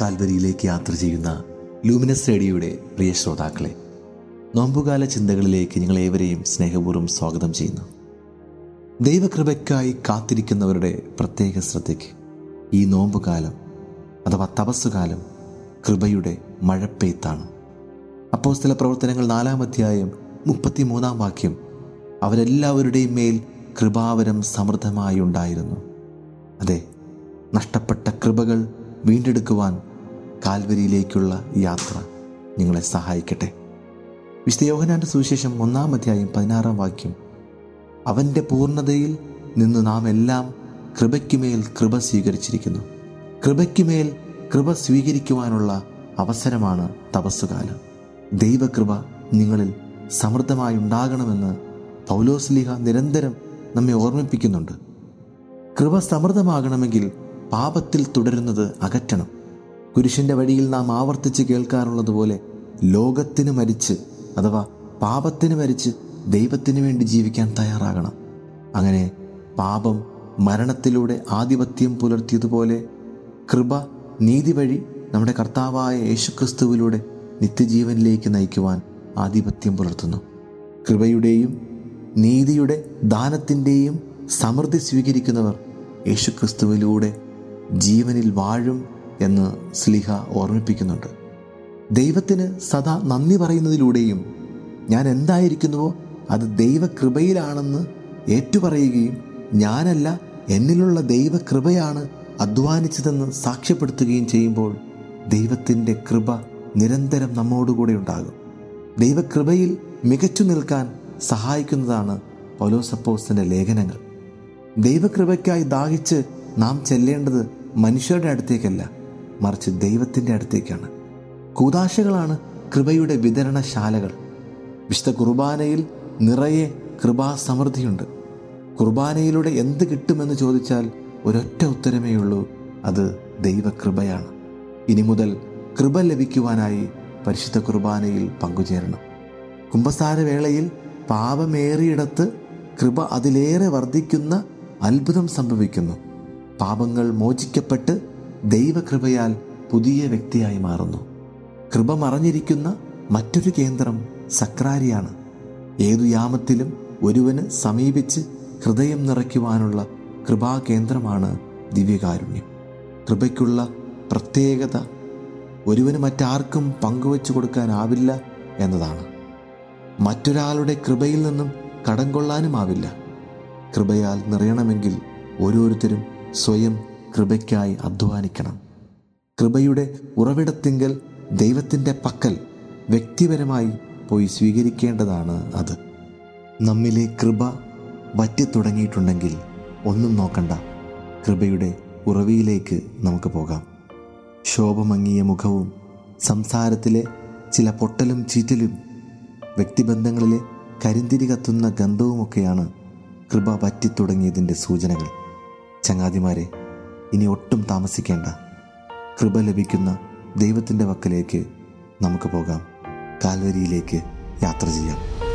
കാൽവരിയിലേക്ക് യാത്ര ചെയ്യുന്ന ലൂമിനസ് റേഡിയോയുടെ പ്രിയ ശ്രോതാക്കളെ നോമ്പുകാല ചിന്തകളിലേക്ക് നിങ്ങളേവരെയും സ്നേഹപൂർവം സ്വാഗതം ചെയ്യുന്നു. ദൈവകൃപയ്ക്കായി കാത്തിരിക്കുന്നവരുടെ പ്രത്യേക ശ്രദ്ധയ്ക്ക് ഈ നോമ്പുകാലം അഥവാ തപസ്സുകാലം കൃപയുടെ മഴപ്പെയ്ത്താണ്. അപ്പോൾ ചില പ്രവർത്തനങ്ങൾ നാലാം അധ്യായം മുപ്പത്തിമൂന്നാം വാക്യം അവരെല്ലാവരുടെയും മേൽ കൃപാവരം സമൃദ്ധമായി ഉണ്ടായിരുന്നു അതെ നഷ്ടപ്പെട്ട കൃപകൾ വീണ്ടെടുക്കുവാൻ കാൽവരിയിലേക്കുള്ള യാത്ര നിങ്ങളെ സഹായിക്കട്ടെ. വിശുദ്ധ യോഹനാന്റെ സുവിശേഷം ഒന്നാം അധ്യായം പതിനാറാം വാക്യം. അവന്റെ പൂർണതയിൽ നിന്ന് നാം എല്ലാം കൃപയ്ക്കുമേൽ കൃപ സ്വീകരിച്ചിരിക്കുന്നു. കൃപയ്ക്കുമേൽ കൃപ സ്വീകരിക്കുവാനുള്ള അവസരമാണ് തപസ്സുകാലം. ദൈവകൃപ നിങ്ങളിൽ സമൃദ്ധമായി ഉണ്ടാകണമെന്ന് പൗലോസ്ലിഹ നിരന്തരം നമ്മെ ഓർമ്മിപ്പിക്കുന്നുണ്ട്. കൃപ സമൃദ്ധമാകണമെങ്കിൽ പാപത്തിൽ തുടരുന്നത് അകറ്റണം. കുരിശിന്റെ വഴിയിൽ നാം ആവർത്തിച്ച് കേൾക്കാറുള്ളതുപോലെ ലോകത്തിന് മരിച്ച് അഥവാ പാപത്തിന് മരിച്ച് ദൈവത്തിന് വേണ്ടി ജീവിക്കാൻ തയ്യാറാകണം. അങ്ങനെ പാപം മരണത്തിലൂടെ ആധിപത്യം പുലർത്തിയതുപോലെ കൃപ നീതി വഴി നമ്മുടെ കർത്താവായ യേശുക്രിസ്തുവിലൂടെ നിത്യജീവനിലേക്ക് നയിക്കുവാൻ ആധിപത്യം പുലർത്തുന്നു. കൃപയുടെയും നീതിയുടെ ദാനത്തിന്റെയും സമൃദ്ധി സ്വീകരിക്കുന്നവർ യേശുക്രിസ്തുവിലൂടെ ജീവനിൽ വാഴും എന്ന് സ്ലിഹ ഓർമ്മിപ്പിക്കുന്നുണ്ട്. ദൈവത്തിന് സദാ നന്ദി പറയുന്നതിലൂടെയും ഞാൻ എന്തായിരിക്കുന്നുവോ അത് ദൈവകൃപയിലാണെന്ന് ഏറ്റുപറയുകയും ഞാനല്ല എന്നിലുള്ള ദൈവകൃപയാണ് അധ്വാനിച്ചതെന്ന് സാക്ഷ്യപ്പെടുത്തുകയും ചെയ്യുമ്പോൾ ദൈവത്തിന്റെ കൃപ നിരന്തരം നമ്മോടുകൂടെ ഉണ്ടാകും. ദൈവകൃപയിൽ മികച്ചു നിൽക്കാൻ സഹായിക്കുന്നതാണ് പൗലോസപ്പോസിന്റെ ലേഖനങ്ങൾ. ദൈവകൃപയ്ക്കായി ദാഹിച്ച് നാം ചെല്ലേണ്ടത് മനുഷ്യരുടെ അടുത്തേക്കല്ല മറിച്ച് ദൈവത്തിന്റെ അടുത്തേക്കാണ്. കൂതാശകളാണ് കൃപയുടെ വിതരണശാലകൾ. വിശുദ്ധ കുർബാനയിൽ നിറയെ കൃപാസമൃദ്ധിയുണ്ട്. കുർബാനയിലൂടെ എന്ത് കിട്ടുമെന്ന് ചോദിച്ചാൽ ഒരൊറ്റ ഉത്തരമേ ഉള്ളൂ അത് ദൈവകൃപയാണ്. ഇനി മുതൽ കൃപ ലഭിക്കുവാനായി പരിശുദ്ധ കുർബാനയിൽ പങ്കുചേരണം. കുംഭസാരവേളയിൽ പാപമേറിയിടത്ത് കൃപ അതിലേറെ വർദ്ധിക്കുന്ന അത്ഭുതം സംഭവിക്കുന്നു. പാപങ്ങൾ മോചിക്കപ്പെട്ട് ദൈവകൃപയാൽ പുതിയ വ്യക്തിയായി മാറുന്നു. കൃപ മറഞ്ഞിരിക്കുന്ന മറ്റൊരു കേന്ദ്രം സക്രാരിയാണ്. ഏതു യാമത്തിലും ഒരുവന് സമീപിച്ച് ഹൃദയം നിറയ്ക്കുവാനുള്ള കൃപാകേന്ദ്രമാണ് ദിവ്യകാരുണ്യം. കൃപയ്ക്കുള്ള പ്രത്യേകത ഒരുവന് മറ്റാർക്കും പങ്കുവച്ചു കൊടുക്കാനാവില്ല എന്നതാണ്. മറ്റൊരാളുടെ കൃപയിൽ നിന്നും കടം കൊള്ളാനുമാവില്ല. കൃപയാൽ നിറയണമെങ്കിൽ ഓരോരുത്തരും സ്വയം കൃപയ്ക്കായി അധ്വാനിക്കണം. കൃപയുടെ ഉറവിടത്തിങ്കൽ ദൈവത്തിന്റെ പക്കൽ വ്യക്തിപരമായി പോയി സ്വീകരിക്കേണ്ടതാണ് അത്. നമ്മിലെ കൃപ വറ്റി തുടങ്ങിയിട്ടുണ്ടെങ്കിൽ ഒന്നും നോക്കണ്ട. കൃപയുടെ ഉറവിയിലേക്ക് നമുക്ക് പോകാം. ശോഭമങ്ങിയ മുഖവും സംസാരത്തിലെ ചില പൊട്ടലും ചീറ്റലും വ്യക്തിബന്ധങ്ങളിലെ കരിന്തിരി കത്തുന്ന ഗന്ധവുമൊക്കെയാണ് കൃപ വറ്റിത്തുടങ്ങിയതിന്റെ സൂചനകൾ. ചങ്ങാതിമാരെ ഇനി ഒട്ടും താമസിക്കേണ്ട. കൃപ ലഭിക്കുന്ന ദൈവത്തിന്റെ വക്കലേക്ക് നമുക്ക് പോകാം. കാൽവരിയിലേക്ക് യാത്ര ചെയ്യാം.